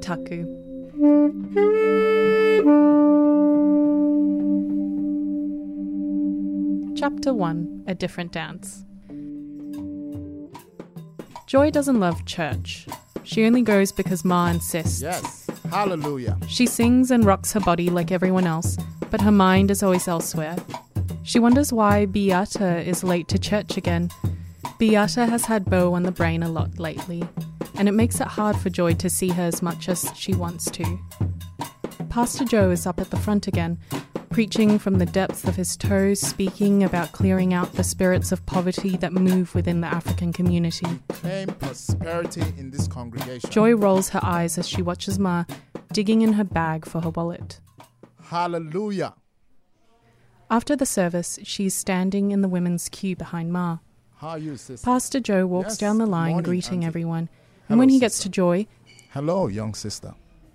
Taku. Chapter 1 A Different Dance. Joy doesn't love church. She only goes because Ma insists. Yes. Hallelujah. She sings and rocks her body like everyone else, but her mind is always elsewhere. She wonders why Beata is late to church again. Beata has had Bo on the brain a lot lately, and it makes it hard for Joy to see her as much as she wants to. Pastor Joe is up at the front again, preaching from the depths of his toes, speaking about clearing out the spirits of poverty that move within the African community. Claim prosperity in this congregation. Joy rolls her eyes as she watches Ma digging in her bag for her wallet. Hallelujah. After the service, she's standing in the women's queue behind Ma. How are you, sister? Pastor Joe walks Yes, down the line morning, greeting Auntie. everyone. Hello, and when he gets to Joy, Hello, young sister.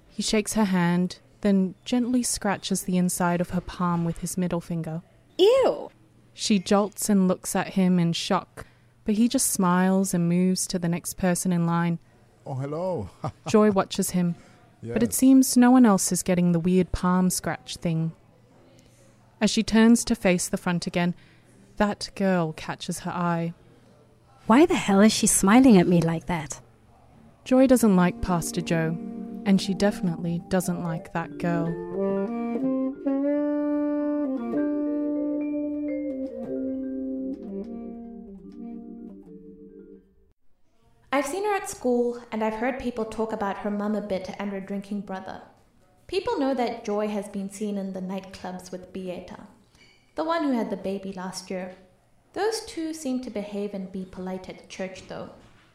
he shakes her hand, then gently scratches the inside of her palm with his middle finger. Ew. She jolts and looks at him in shock, but he just smiles and moves to the next person in line. Oh, hello. Joy watches him, but it seems no one else is getting the weird palm scratch thing. As she turns to face the front again, that girl catches her eye. Why the hell is she smiling at me like that? Joy doesn't like Pastor Joe, and she definitely doesn't like that girl. I've seen her at school, and I've heard people talk about her mum a bit and her drinking brother. People know that Joy has been seen in the nightclubs with Beata, the one who had the baby last year. Those two seem to behave and be polite at church, though.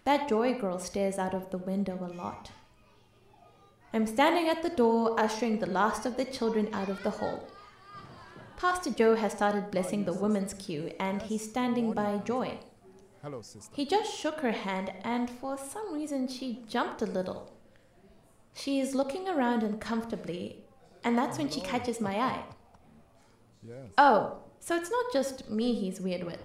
That Joy girl stares out of the window a lot. I'm standing at the door, ushering the last of the children out of the hall. Pastor Joe has started blessing the women's queue, and he's standing by Joy. hello, sister. He just shook her hand, and for some reason she jumped a little. She is looking around uncomfortably, and that's when she catches my eye. Yes. Oh, so it's not just me he's weird with.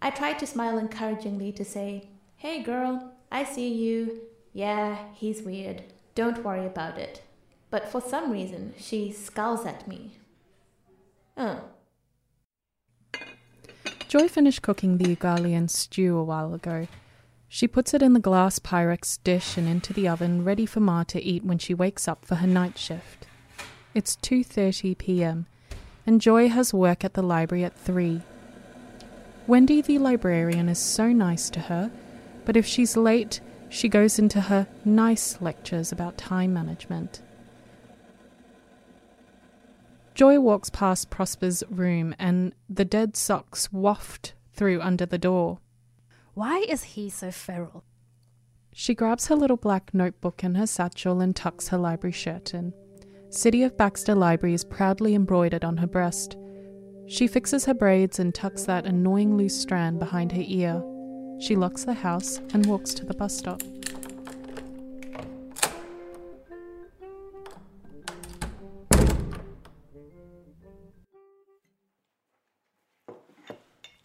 I try to smile encouragingly to say, Hey girl, I see you. Yeah, he's weird. Don't worry about it. But for some reason, she scowls at me. Oh, Joy finished cooking the Ugalian stew a while ago. She puts it in the glass Pyrex dish and into the oven, ready for Ma to eat when she wakes up for her night shift. It's 2:30 p.m. and Joy has work at the library at 3. Wendy the librarian is so nice to her, but if she's late, she goes into her nice lectures about time management. Joy walks past Prosper's room and the dead socks waft through under the door. Why is he so feral? She grabs her little black notebook and her satchel and tucks her library shirt in. City of Baxter Library is proudly embroidered on her breast. She fixes her braids and tucks that annoying loose strand behind her ear. She locks the house and walks to the bus stop.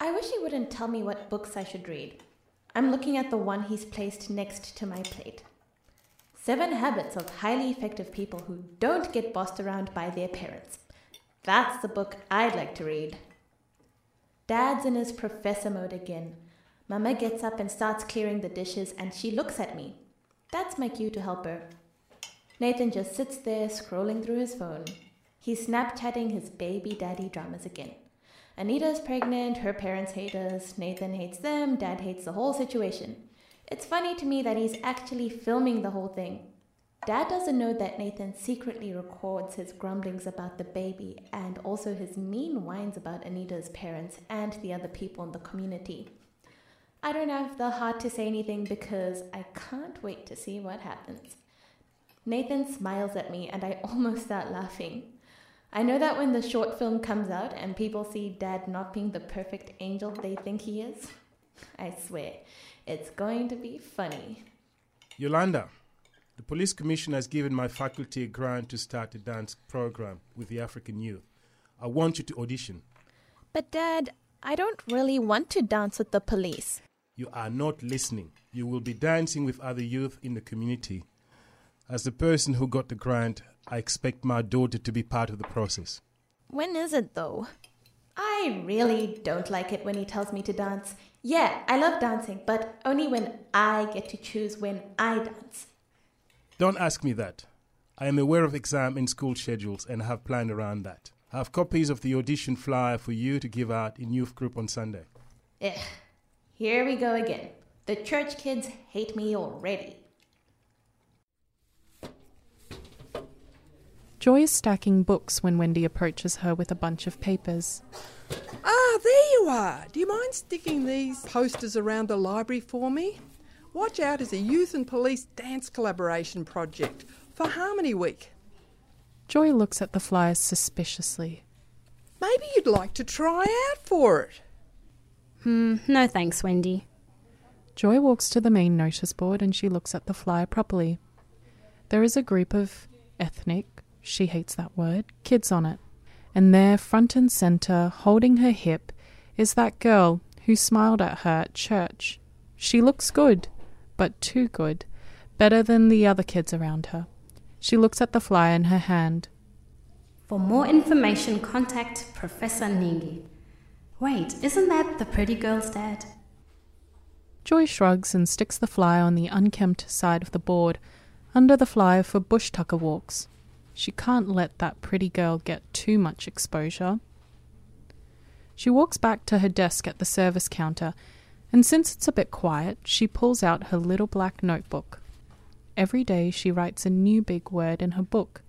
I wish he wouldn't tell me what books I should read. I'm looking at the one he's placed next to my plate. Seven Habits of Highly Effective People Who Don't Get Bossed Around by Their Parents. That's the book I'd like to read. Dad's in his professor mode again. Mama gets up and starts clearing the dishes, and she looks at me. That's my cue to help her. Nathan just sits there scrolling through his phone. He's Snapchatting his baby daddy dramas again. Anita's pregnant, her parents hate us, Nathan hates them, dad hates the whole situation. It's funny to me that he's actually filming the whole thing. Dad doesn't know that Nathan secretly records his grumblings about the baby and also his mean whines about Anita's parents and the other people in the community. I don't have the heart to say anything because I can't wait to see what happens. Nathan smiles at me and I almost start laughing. I know that when the short film comes out and people see Dad not being the perfect angel they think he is, I swear, it's going to be funny. Yolanda, the police commission has given my faculty a grant to start a dance program with the African youth. I want you to audition. But, Dad, I don't really want to dance with the police. You are not listening. You will be dancing with other youth in the community. As the person who got the grant, I expect my daughter to be part of the process. When is it though? I really don't like it when he tells me to dance. Yeah, I love dancing, but only when I get to choose when I dance. Don't ask me that. I am aware of exam and school schedules and have planned around that. I have copies of the audition flyer for you to give out in youth group on Sunday. Ugh, here we go again. The church kids hate me already. Joy is stacking books when Wendy approaches her with a bunch of papers. Ah, there you are. Do you mind sticking these posters around the library for me? Watch Out is a youth and police dance collaboration project for Harmony Week. Joy looks at the flyers suspiciously. Maybe you'd like to try out for it. Hmm, no thanks, Wendy. Joy walks to the main notice board and she looks at the flyer properly. There is a group of ethnic, she hates that word, kids on it. And there, front and center, holding her hip, is that girl who smiled at her at church. She looks good, but too good, better than the other kids around her. She looks at the flyer in her hand. For more information, contact Professor Ningi. Wait, isn't that the pretty girl's dad? Joy shrugs and sticks the flyer on the unkempt side of the board, under the flyer for bush tucker walks. She can't let that pretty girl get too much exposure. She walks back to her desk at the service counter, and since it's a bit quiet, she pulls out her little black notebook. Every day she writes a new big word in her book,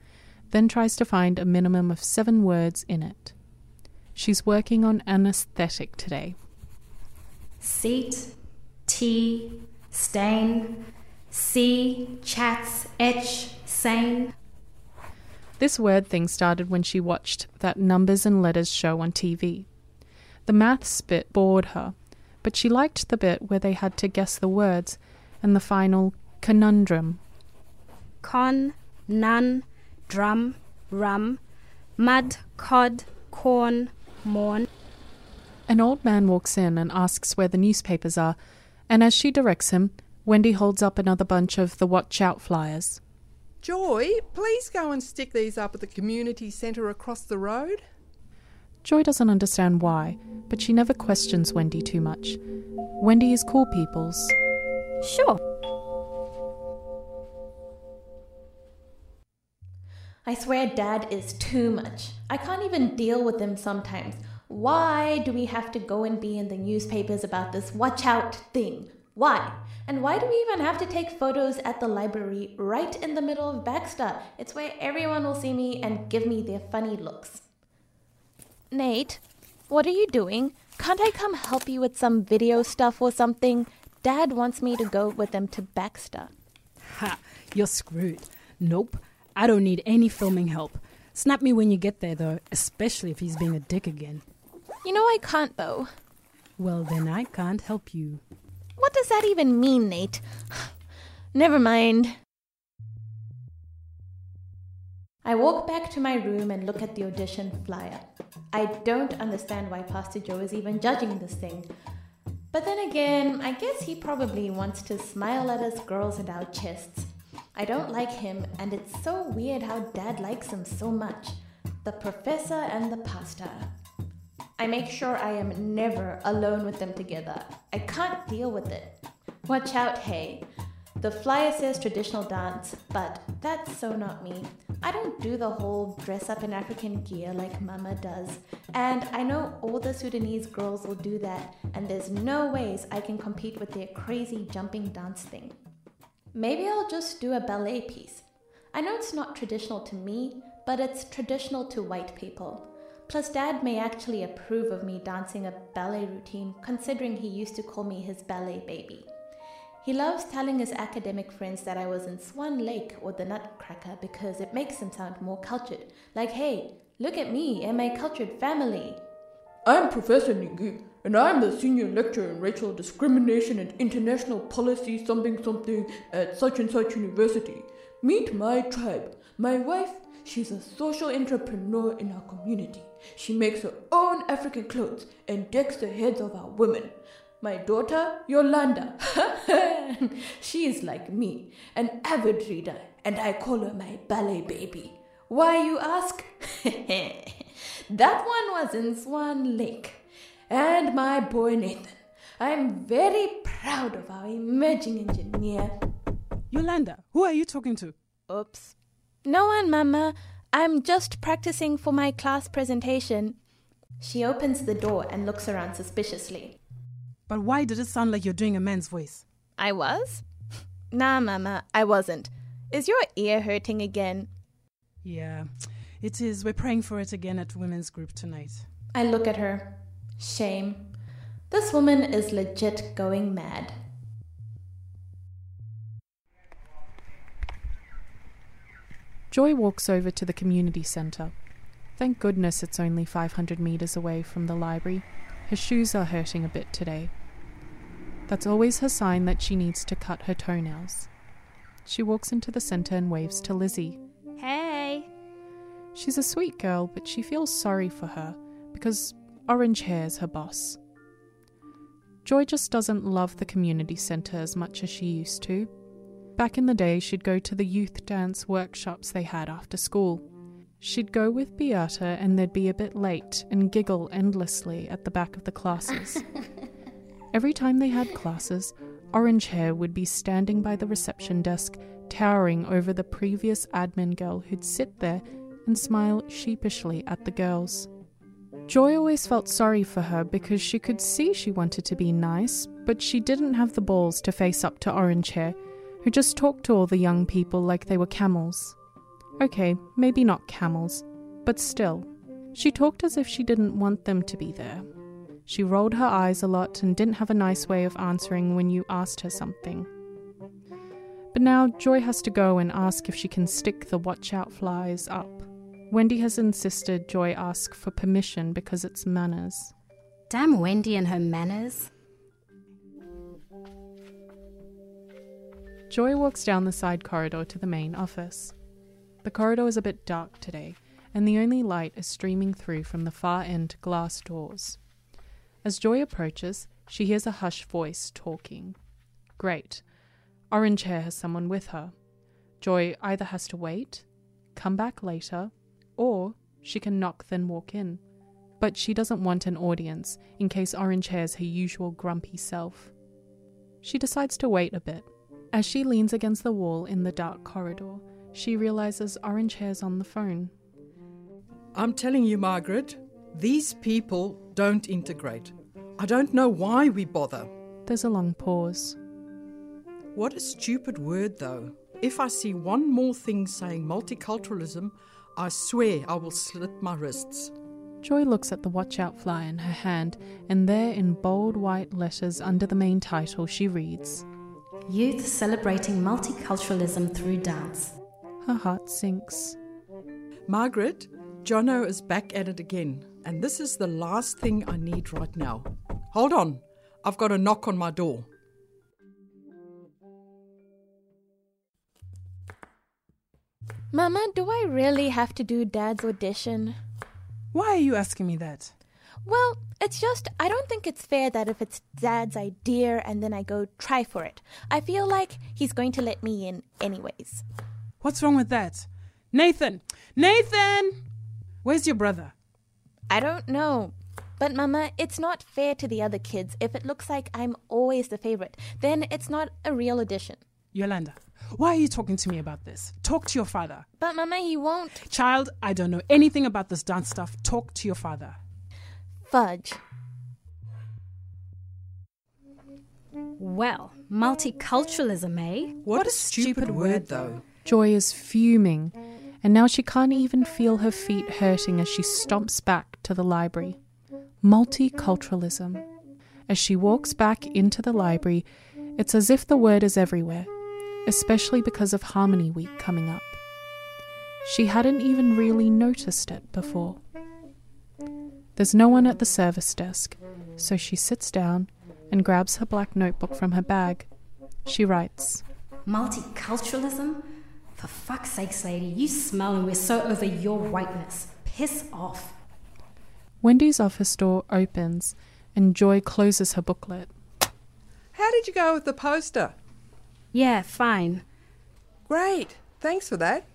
then tries to find a minimum of seven words in it. She's working on anesthetic today. Seat, tea, stain, see, chats, etch, sane. This word thing started when she watched that numbers and letters show on TV. The maths bit bored her, but she liked the bit where they had to guess the words and the final conundrum. Con, nun, drum, rum, mud, cod, corn, morn. An old man walks in and asks where the newspapers are, and as she directs him, Wendy holds up another bunch of the Watch Out flyers. Joy, please go and stick these up at the community centre across the road. Joy doesn't understand why, but she never questions Wendy too much. Wendy is cool people's. Sure. I swear dad is too much. I can't even deal with him sometimes. Why do we have to go and be in the newspapers about this watch out thing? Why? And why do we even have to take photos at the library right in the middle of Baxter? It's where everyone will see me and give me their funny looks. Nate, what are you doing? Can't I come help you with some video stuff or something? Dad wants me to go with them to Baxter. Ha! You're screwed. Nope. I don't need any filming help. Snap me when you get there, though, especially if he's being a dick again. You know I can't, though. Well, then I can't help you. What does that even mean, Nate? Never mind. I walk back to my room and look at the audition flyer. I don't understand why Pastor Joe is even judging this thing. But then again, I guess he probably wants to smile at us girls and our chests. I don't like him, and it's so weird how dad likes him so much. The professor and the pastor. I make sure I am never alone with them together. I can't deal with it. Watch out, hey. The flyer says traditional dance, but that's so not me. I don't do the whole dress up in African gear like Mama does. And I know all the Sudanese girls will do that, and there's no ways I can compete with their crazy jumping dance thing. Maybe I'll just do a ballet piece. I know it's not traditional to me, but it's traditional to white people. Plus, Dad may actually approve of me dancing a ballet routine, considering he used to call me his ballet baby. He loves telling his academic friends that I was in Swan Lake or the Nutcracker because it makes them sound more cultured. Like, hey, look at me and my cultured family. I'm Professor Ningi, and I'm the senior lecturer in racial discrimination and international policy something something at such and such university. Meet my tribe. My wife, she's a social entrepreneur in our community. She makes her own African clothes and decks the heads of our women. My daughter, Yolanda. She's like me, an avid reader, and I call her my ballet baby. Why, you ask? that one was in Swan Lake. And my boy Nathan. I'm very proud of our emerging engineer. Yolanda, who are you talking to? Oops. No one, Mama. I'm just practicing for my class presentation. She opens the door and looks around suspiciously. But why did it sound like you're doing a man's voice? I was? Nah, Mama, I wasn't. Is your ear hurting again? Yeah, it is. We're praying for it again at women's group tonight. I look at her. Shame. This woman is legit going mad. Joy walks over to the community centre. Thank goodness it's only 500 metres away from the library. Her shoes are hurting a bit today. That's always her sign that she needs to cut her toenails. She walks into the centre and waves to Lizzie. Hey! She's a sweet girl, but she feels sorry for her because Orange Hair's her boss. Joy just doesn't love the community centre as much as she used to. Back in the day, she'd go to the youth dance workshops they had after school. She'd go with Beata and they'd be a bit late and giggle endlessly at the back of the classes. Every time they had classes, Orange Hair would be standing by the reception desk, towering over the previous admin girl who'd sit there and smile sheepishly at the girls. Joy always felt sorry for her because she could see she wanted to be nice, but she didn't have the balls to face up to Orange Hair, who just talked to all the young people like they were camels. Okay, maybe not camels, but still. She talked as if she didn't want them to be there. She rolled her eyes a lot and didn't have a nice way of answering when you asked her something. But now Joy has to go and ask if she can stick the watch out flies up. Wendy has insisted Joy ask for permission because it's manners. Damn Wendy and her manners. Joy walks down the side corridor to the main office. The corridor is a bit dark today, and the only light is streaming through from the far end glass doors. As Joy approaches, she hears a hushed voice talking. Great. Orange Hair has someone with her. Joy either has to wait, come back later, or she can knock then walk in. But she doesn't want an audience in case Orange Hair's her usual grumpy self. She decides to wait a bit. As she leans against the wall in the dark corridor, she realizes Orange Hair's on the phone. I'm telling you, Margaret, these people don't integrate. I don't know why we bother. There's a long pause. What a stupid word, though. If I see one more thing saying multiculturalism, I swear I will slit my wrists. Joy looks at the watch out fly in her hand, and there in bold white letters under the main title she reads Youth celebrating multiculturalism through dance. Her heart sinks. Margaret, Jono is back at it again, and this is the last thing I need right now. Hold on, I've got a knock on my door. Mama, do I really have to do Dad's audition? Why are you asking me that? Well, it's just, I don't think it's fair that if it's Dad's idea and then I go try for it, I feel like he's going to let me in anyways. What's wrong with that? Nathan! Nathan! Where's your brother? I don't know. But, Mama, it's not fair to the other kids if it looks like I'm always the favorite. Then it's not a real audition. Yolanda, why are you talking to me about this? Talk to your father. But, Mama, he won't. Child, I don't know anything about this dance stuff. Talk to your father. Fudge. Well, multiculturalism, eh? What, a stupid, word, though. Joy is fuming, and now she can't even feel her feet hurting as she stomps back to the library. Multiculturalism. As she walks back into the library, it's as if the word is everywhere, especially because of Harmony Week coming up. She hadn't even really noticed it before. There's no one at the service desk, so she sits down and grabs her black notebook from her bag. She writes, Multiculturalism? For fuck's sakes, lady, you smell and we're so over your whiteness. Piss off. Wendy's office door opens and Joy closes her booklet. How did you go with the poster? Yeah, fine. Great. Thanks for that.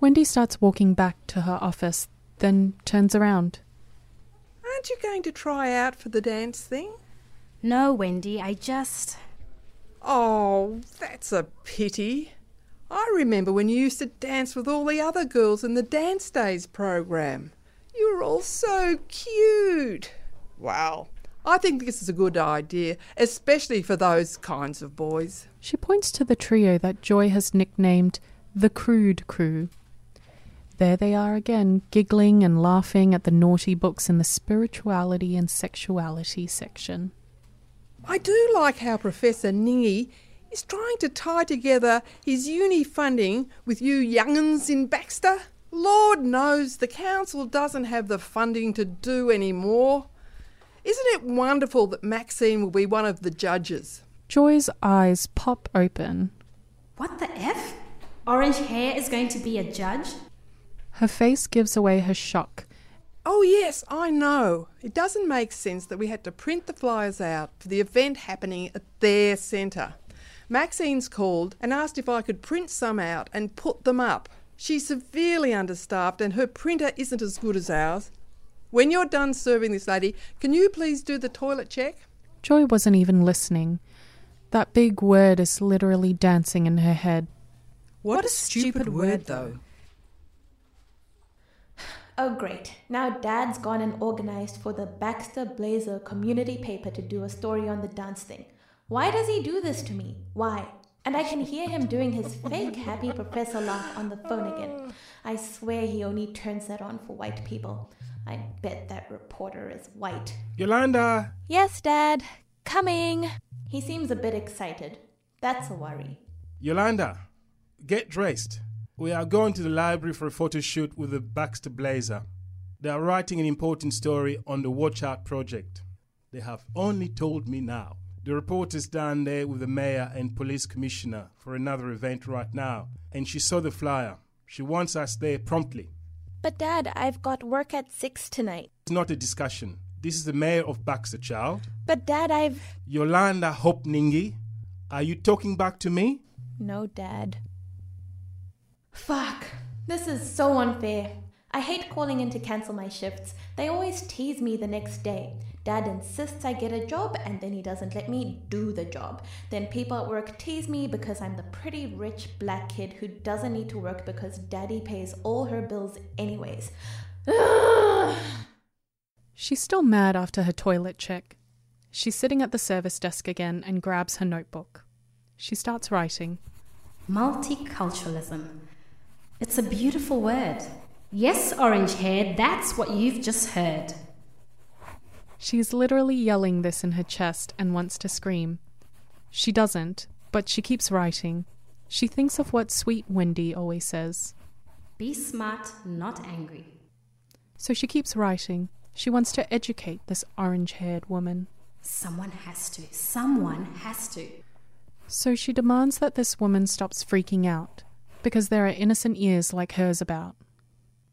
Wendy starts walking back to her office, then turns around. Aren't you going to try out for the dance thing? No, Wendy, I just. Oh, that's a pity. I remember when you used to dance with all the other girls in the Dance Days program. You were all so cute. Well, I think this is a good idea, especially for those kinds of boys. She points to the trio that Joy has nicknamed the Crude Crew. There they are again, giggling and laughing at the naughty books in the spirituality and sexuality section. I do like how Professor Ningi is trying to tie together his uni funding with you young'uns in Baxter. Lord knows the council doesn't have the funding to do any more. Isn't it wonderful that Maxine will be one of the judges? Joy's eyes pop open. What the F? Orange hair is going to be a judge? Her face gives away her shock. Oh, yes, I know. It doesn't make sense that we had to print the flyers out for the event happening at their centre. Maxine's called and asked if I could print some out and put them up. She's severely understaffed and her printer isn't as good as ours. When you're done serving this lady, can you please do the toilet check? Joy wasn't even listening. That big word is literally dancing in her head. What, a stupid word, though. Oh, great. Now Dad's gone and organized for the Baxter Blazer community paper to do a story on the dance thing. Why does he do this to me? Why? And I can hear him doing his fake happy professor laugh on the phone again. I swear he only turns that on for white people. I bet that reporter is white. Yolanda! Yes, Dad. Coming. He seems a bit excited. That's a worry. Yolanda, get dressed. We are going to the library for a photo shoot with the Baxter Blazer. They are writing an important story on the Watch Out project. They have only told me now. The reporter's down there with the mayor and police commissioner for another event right now, and she saw the flyer. She wants us there promptly. But, Dad, I've got work at six tonight. It's not a discussion. This is the mayor of Baxter, child. But, Dad, I've. Yolanda Hopningi, are you talking back to me? No, Dad. Fuck. This is so unfair. I hate calling in to cancel my shifts. They always tease me the next day. Dad insists I get a job and then he doesn't let me do the job. Then people at work tease me because I'm the pretty rich black kid who doesn't need to work because daddy pays all her bills anyways. She's still mad after her toilet check. She's sitting at the service desk again and grabs her notebook. She starts writing. Multiculturalism. It's a beautiful word. Yes, orange hair, that's what you've just heard. She's literally yelling this in her chest and wants to scream. She doesn't, but she keeps writing. She thinks of what sweet Wendy always says. Be smart, not angry. So she keeps writing. She wants to educate this orange haired woman. Someone has to. Someone has to. So she demands that this woman stops freaking out, because there are innocent ears like hers about.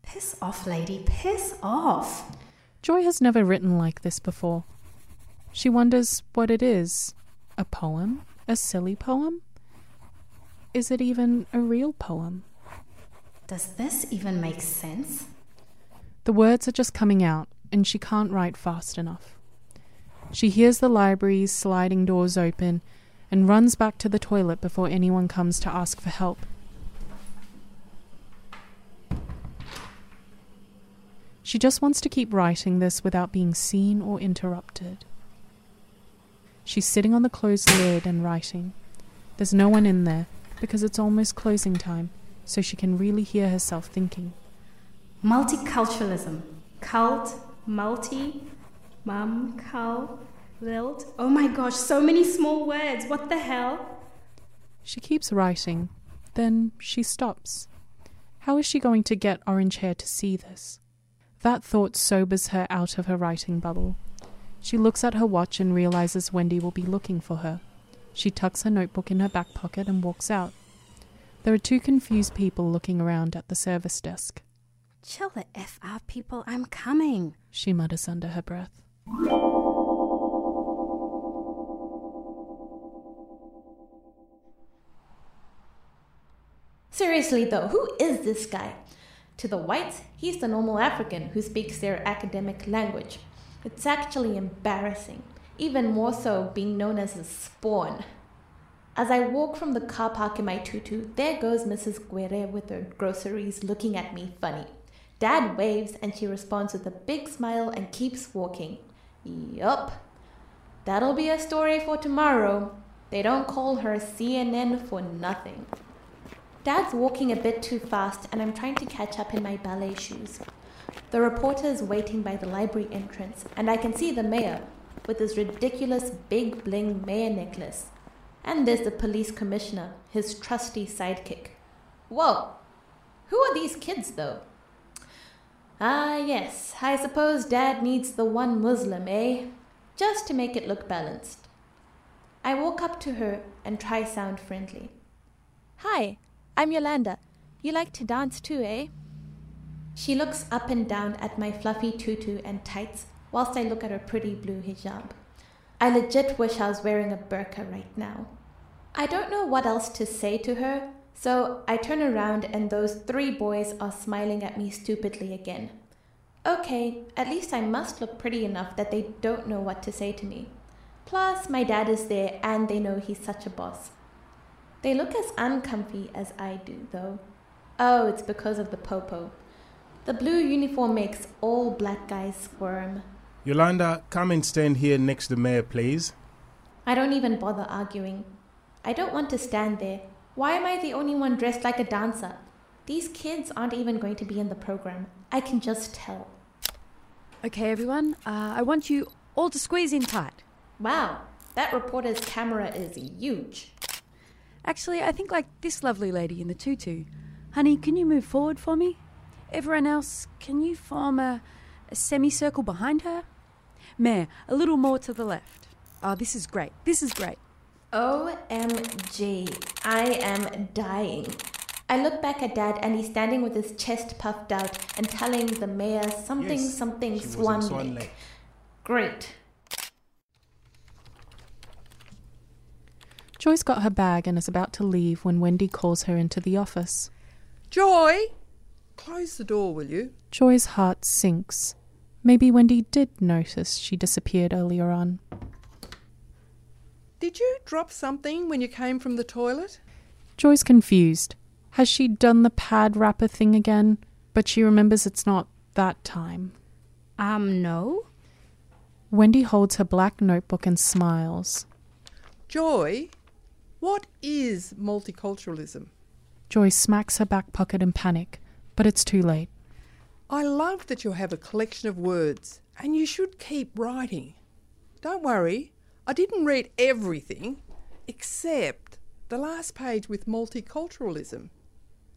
Piss off, lady. Piss off. Joy has never written like this before. She wonders what it is. A poem? A silly poem? Is it even a real poem? Does this even make sense? The words are just coming out, and she can't write fast enough. She hears the library's sliding doors open and runs back to the toilet before anyone comes to ask for help. She just wants to keep writing this without being seen or interrupted. She's sitting on the closed lid and writing. There's no one in there because it's almost closing time, so she can really hear herself thinking. Multiculturalism. Cult, multi, mum, cul, lilt. Oh my gosh, so many small words. What the hell? She keeps writing, then she stops. How is she going to get Orange Hair to see this? That thought sobers her out of her writing bubble. She looks at her watch and realizes Wendy will be looking for her. She tucks her notebook in her back pocket and walks out. There are two confused people looking around at the service desk. Chill the F out, people. I'm coming. She mutters under her breath. Seriously, though, who is this guy? To the whites, he's the normal African who speaks their academic language. It's actually embarrassing, even more so being known as a spawn. As I walk from the car park in my tutu, there goes Mrs. Guerre with her groceries looking at me funny. Dad waves and she responds with a big smile and keeps walking. Yup. That'll be a story for tomorrow. They don't call her CNN for nothing. Dad's walking a bit too fast, and I'm trying to catch up in my ballet shoes. The reporter is waiting by the library entrance, and I can see the mayor with his ridiculous big bling mayor necklace. And there's the police commissioner, his trusty sidekick. Whoa! Who are these kids, though? Ah, yes, I suppose Dad needs the one Muslim, eh? Just to make it look balanced. I walk up to her and try sound friendly. Hi, I'm Yolanda. You like to dance too, eh? She looks up and down at my fluffy tutu and tights whilst I look at her pretty blue hijab. I legit wish I was wearing a burqa right now. I don't know what else to say to her, so I turn around and those three boys are smiling at me stupidly again. Okay, at least I must look pretty enough that they don't know what to say to me. Plus, my dad is there and they know he's such a boss. They look as uncomfy as I do, though. Oh, it's because of the popo. The blue uniform makes all black guys squirm. Yolanda, come and stand here next to the mayor, please. I don't even bother arguing. I don't want to stand there. Why am I the only one dressed like a dancer? These kids aren't even going to be in the program. I can just tell. Okay, everyone, uh, I want you all to squeeze in tight. Wow, that reporter's camera is huge. Actually, I think like this lovely lady in the tutu. Honey, can you move forward for me? Everyone else, can you form a, a semicircle behind her? Mayor, a little more to the left. Oh, this is great. This is great. OMG, I am dying. I look back at Dad and he's standing with his chest puffed out and telling the mayor something Yes, something she Swan, Swan Lake. Lake. Great. Joy's got her bag and is about to leave when Wendy calls her into the office. Joy, close the door, will you? Joy's heart sinks. Maybe Wendy did notice she disappeared earlier on. Did you drop something when you came from the toilet? Joy's confused. Has she done the pad wrapper thing again? But she remembers it's not that time. Um, no. Wendy holds her black notebook and smiles. Joy, what is multiculturalism? Joyce smacks her back pocket in panic, but it's too late. I love that you have a collection of words, and you should keep writing. Don't worry, I didn't read everything except the last page with multiculturalism.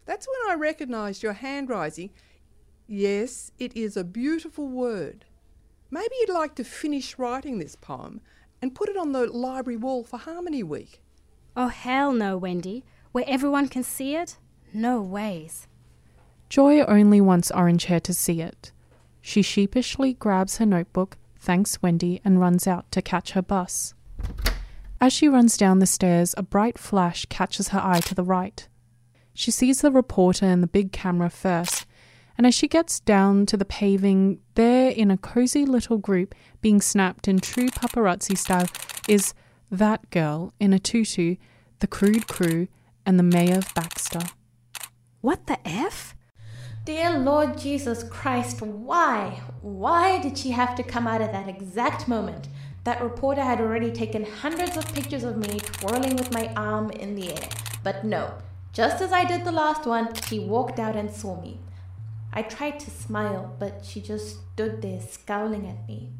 That's when I recognised your handwriting. Yes, it is a beautiful word. Maybe you'd like to finish writing this poem and put it on the library wall for Harmony Week. Oh, hell no, Wendy. Where everyone can see it? No ways. Joy only wants Orange Hair to see it. She sheepishly grabs her notebook, thanks Wendy, and runs out to catch her bus. As she runs down the stairs, a bright flash catches her eye to the right. She sees the reporter and the big camera first, and as she gets down to the paving, there in a cozy little group, being snapped in true paparazzi style, is that girl in a tutu, the crude crew, and the mayor of Baxter. What the F? Dear Lord Jesus Christ, why? Why did she have to come out at that exact moment? That reporter had already taken hundreds of pictures of me twirling with my arm in the air. But no, just as I did the last one, she walked out and saw me. I tried to smile, but she just stood there scowling at me.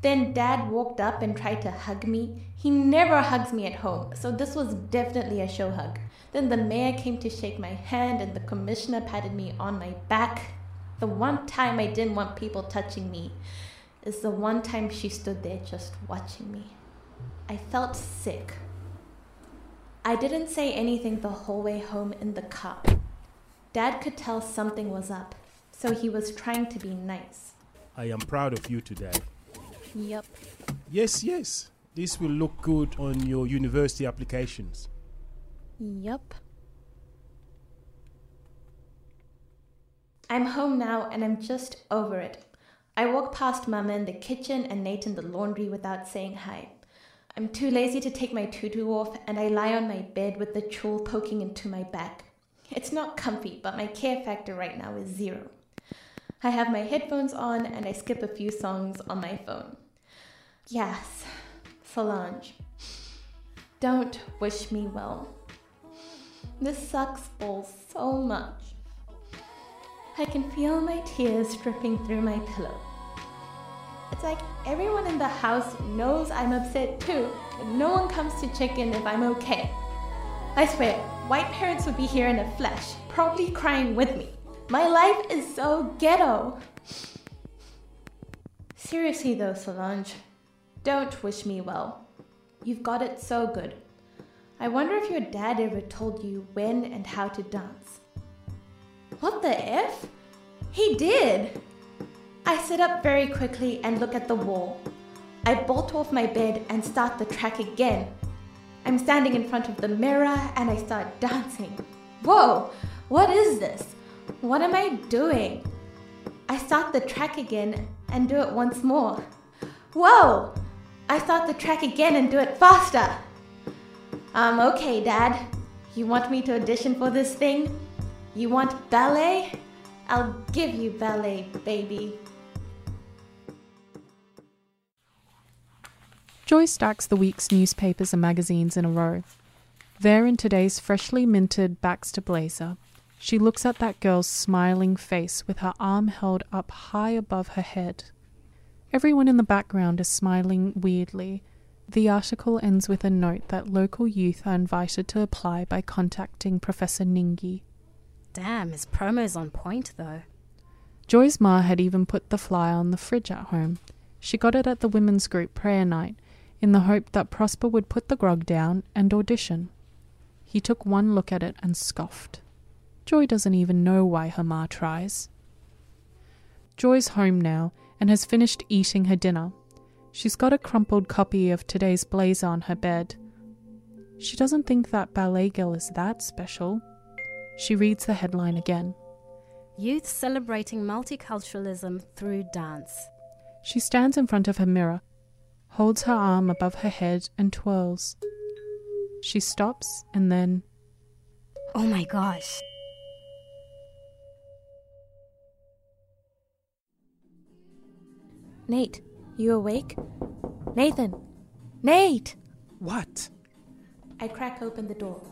Then Dad walked up and tried to hug me. He never hugs me at home, so this was definitely a show hug. Then the mayor came to shake my hand, and the commissioner patted me on my back. The one time I didn't want people touching me is the one time she stood there just watching me. I felt sick. I didn't say anything the whole way home in the car. Dad could tell something was up, so he was trying to be nice. I am proud of you today. Yep. Yes, yes. This will look good on your university applications. Yep. I'm home now and I'm just over it. I walk past Mama in the kitchen and Nate in the laundry without saying hi. I'm too lazy to take my tutu off and I lie on my bed with the tulle poking into my back. It's not comfy, but my care factor right now is zero. I have my headphones on and I skip a few songs on my phone. Yes, Solange. Don't wish me well. This sucks balls so much. I can feel my tears dripping through my pillow. It's like everyone in the house knows I'm upset too, but no one comes to check in if I'm okay. I swear, white parents would be here in a flesh, probably crying with me. My life is so ghetto. Seriously though, Solange, don't wish me well. You've got it so good. I wonder if your dad ever told you when and how to dance. What the F? He did! I sit up very quickly and look at the wall. I bolt off my bed and start the track again. I'm standing in front of the mirror and I start dancing. Whoa, what is this? What am I doing? I start the track again and do it once more. Whoa! I start the track again and do it faster. Um, okay, Dad. You want me to audition for this thing? You want ballet? I'll give you ballet, baby. Joy stacks the week's newspapers and magazines in a row. There in today's freshly minted Baxter blazer, she looks at that girl's smiling face with her arm held up high above her head. Everyone in the background is smiling weirdly. The article ends with a note that local youth are invited to apply by contacting Professor Ningi. Damn, his promo's on point though. Joy's ma had even put the flyer on the fridge at home. She got it at the women's group prayer night in the hope that Prosper would put the grog down and audition. He took one look at it and scoffed. Joy doesn't even know why her ma tries. Joy's home now and has finished eating her dinner. She's got a crumpled copy of today's blazer on her bed. She doesn't think that ballet girl is that special. She reads the headline again. Youth celebrating multiculturalism through dance. She stands in front of her mirror, holds her arm above her head, and twirls. She stops and then. Oh my gosh. Nate, you awake? Nathan! Nate! What? I crack open the door.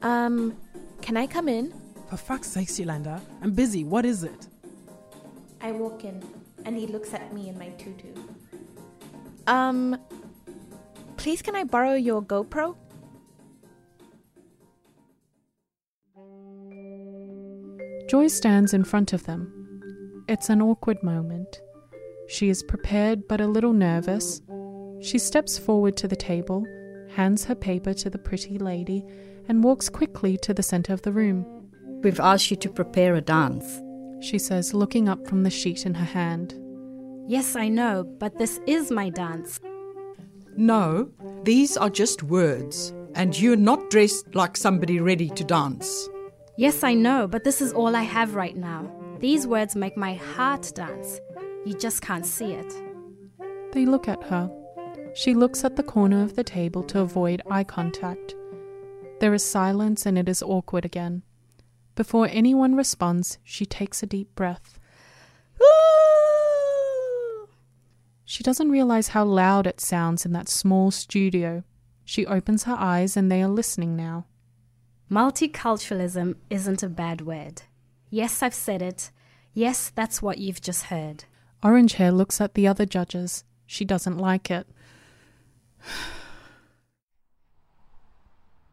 Um, can I come in? For fuck's sake, Yolanda. I'm busy. What is it? I walk in, and he looks at me in my tutu. Um, please can I borrow your GoPro? Joy stands in front of them. It's an awkward moment. She is prepared but a little nervous. She steps forward to the table, hands her paper to the pretty lady, and walks quickly to the center of the room. We've asked you to prepare a dance. She says, looking up from the sheet in her hand. Yes, I know, but this is my dance. No, these are just words, and you're not dressed like somebody ready to dance. Yes, I know, but this is all I have right now. These words make my heart dance. You just can't see it. They look at her. She looks at the corner of the table to avoid eye contact. There is silence and it is awkward again. Before anyone responds, she takes a deep breath. She doesn't realize how loud it sounds in that small studio. She opens her eyes and they are listening now. Multiculturalism isn't a bad word. Yes, I've said it. Yes, that's what you've just heard. Orange Hair looks at the other judges. She doesn't like it.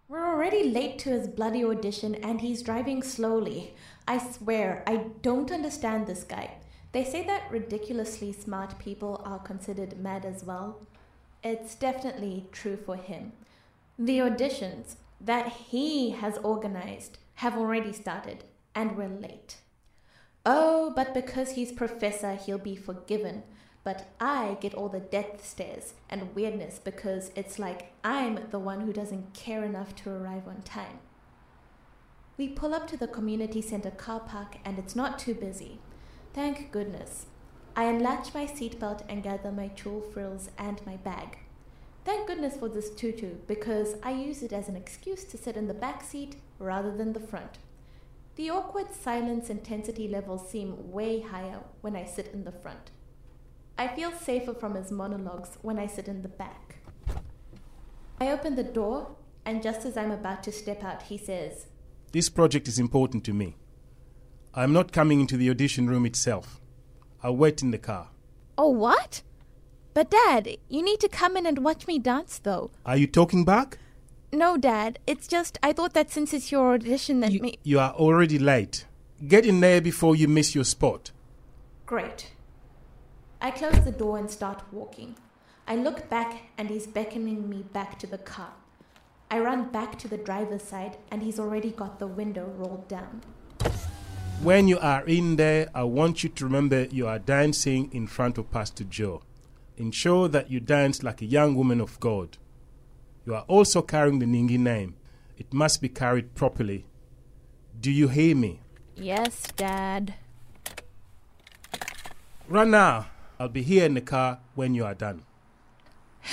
We're already late to his bloody audition and he's driving slowly. I swear, I don't understand this guy. They say that ridiculously smart people are considered mad as well. It's definitely true for him. The auditions that he has organized have already started and we're late. Oh, but because he's professor, he'll be forgiven. But I get all the death stares and weirdness because it's like I'm the one who doesn't care enough to arrive on time. We pull up to the community center car park and it's not too busy. Thank goodness. I unlatch my seatbelt and gather my tulle frills and my bag. Thank goodness for this tutu because I use it as an excuse to sit in the back seat rather than the front. The awkward silence intensity levels seem way higher when I sit in the front. I feel safer from his monologues when I sit in the back. I open the door, and just as I'm about to step out, he says, This project is important to me. I'm not coming into the audition room itself. I'll wait in the car. Oh, what? But, Dad, you need to come in and watch me dance, though. Are you talking back? No, Dad. It's just I thought that since it's your audition, that you, me. You are already late. Get in there before you miss your spot. Great. I close the door and start walking. I look back and he's beckoning me back to the car. I run back to the driver's side and he's already got the window rolled down. When you are in there, I want you to remember you are dancing in front of Pastor Joe. Ensure that you dance like a young woman of God. You are also carrying the Ningi name. It must be carried properly. Do you hear me? Yes, Dad. Run now. I'll be here in the car when you are done.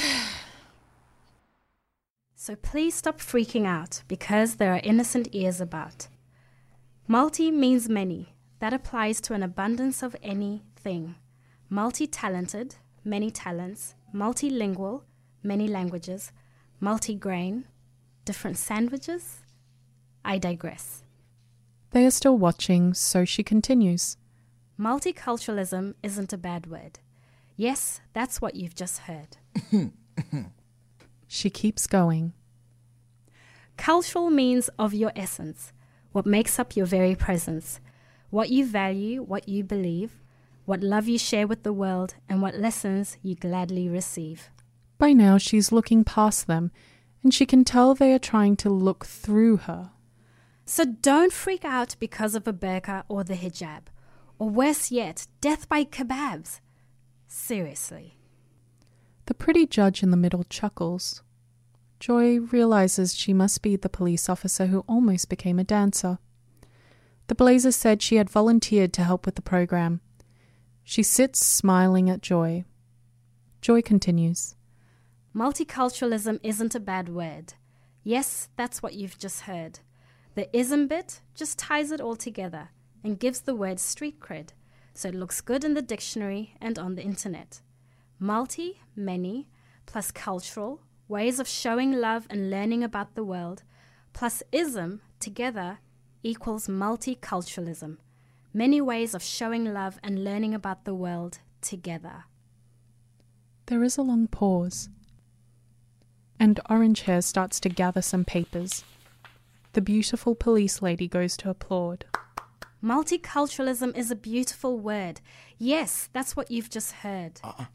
So please stop freaking out because there are innocent ears about. Multi means many. That applies to an abundance of anything. Multi talented, many talents, multilingual, many languages, multi grain, different sandwiches. I digress. They are still watching, so she continues. Multiculturalism isn't a bad word. Yes, that's what you've just heard. She keeps going. Cultural means of your essence, what makes up your very presence, what you value, what you believe, what love you share with the world, and what lessons you gladly receive. By now, she's looking past them, and she can tell they are trying to look through her. So don't freak out because of a burqa or the hijab, or worse yet, death by kebabs. Seriously. The pretty judge in the middle chuckles. Joy realizes she must be the police officer who almost became a dancer. The Blazer said she had volunteered to help with the program. She sits smiling at Joy. Joy continues. Multiculturalism isn't a bad word. Yes, that's what you've just heard. The ism bit just ties it all together and gives the word street cred, so it looks good in the dictionary and on the internet. Multi, many, plus cultural, ways of showing love and learning about the world, plus ism together equals multiculturalism. Many ways of showing love and learning about the world together. There is a long pause, and Orange Hair starts to gather some papers. The beautiful police lady goes to applaud. Multiculturalism is a beautiful word. Yes, that's what you've just heard. Uh-uh.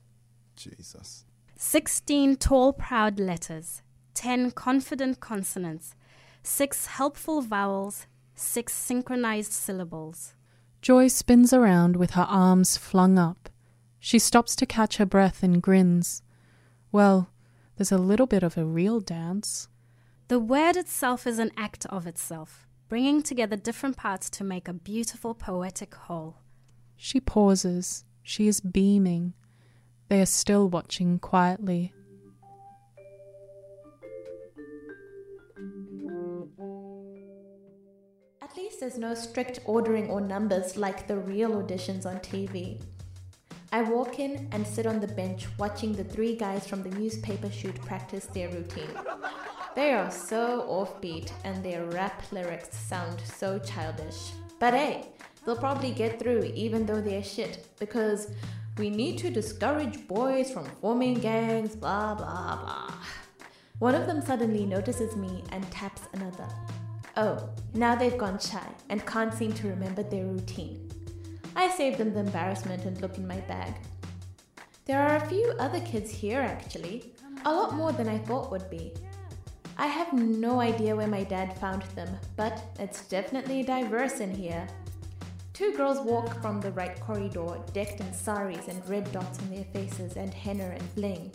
Jesus. 16 tall, proud letters, 10 confident consonants, 6 helpful vowels, 6 synchronized syllables. Joy spins around with her arms flung up. She stops to catch her breath and grins. Well, there's a little bit of a real dance. The word itself is an act of itself, bringing together different parts to make a beautiful poetic whole. She pauses. She is beaming. They are still watching quietly. At least there's no strict ordering or numbers like the real auditions on TV. I walk in and sit on the bench watching the three guys from the newspaper shoot practice their routine. They are so offbeat and their rap lyrics sound so childish. But hey, they'll probably get through even though they're shit because we need to discourage boys from forming gangs, blah blah blah. One of them suddenly notices me and taps another. Oh, now they've gone shy and can't seem to remember their routine. I save them the embarrassment and look in my bag. There are a few other kids here actually, a lot more than I thought would be. I have no idea where my dad found them, but it's definitely diverse in here. Two girls walk from the right corridor, decked in saris and red dots on their faces and henna and bling.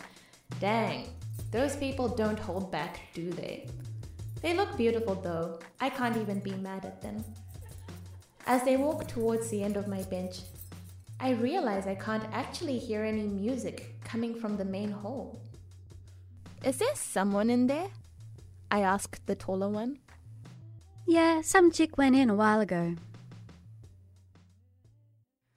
Dang, those people don't hold back, do they? They look beautiful though. I can't even be mad at them. As they walk towards the end of my bench, I realize I can't actually hear any music coming from the main hall. Is there someone in there? I asked the taller one. Yeah, some chick went in a while ago.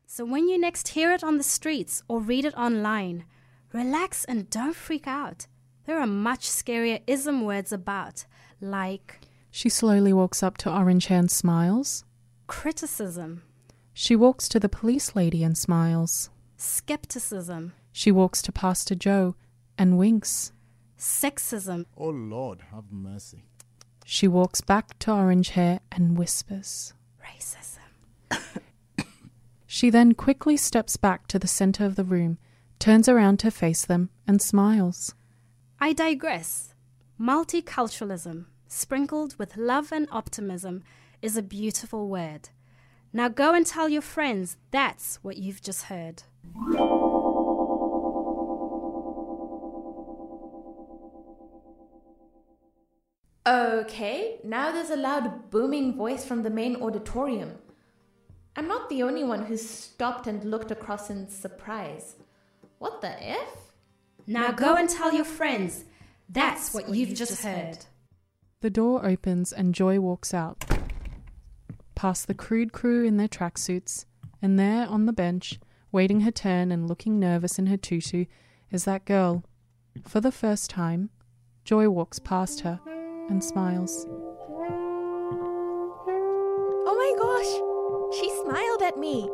So when you next hear it on the streets or read it online, relax and don't freak out. There are much scarier ism words about, like She slowly walks up to Orange Hair and smiles. Criticism, She walks to the police lady and smiles. skepticism, She walks to Pastor Joe and winks. sexism, Oh Lord, have mercy. She walks back to Orange Hair and whispers. racism. She then quickly steps back to the center of the room, turns around to face them, and smiles. I digress. Multiculturalism, sprinkled with love and optimism, is a beautiful word. Now go and tell your friends that's what you've just heard. Okay, now there's a loud booming voice from the main auditorium. I'm not the only one who's stopped and looked across in surprise. What the F? Now go and tell your friends that's what you've just heard. The door opens and Joy walks out. Past the crude crew in their tracksuits, and there on the bench, waiting her turn and looking nervous in her tutu, is that girl. For the first time, Joy walks past her and smiles. Oh my gosh! She smiled at me.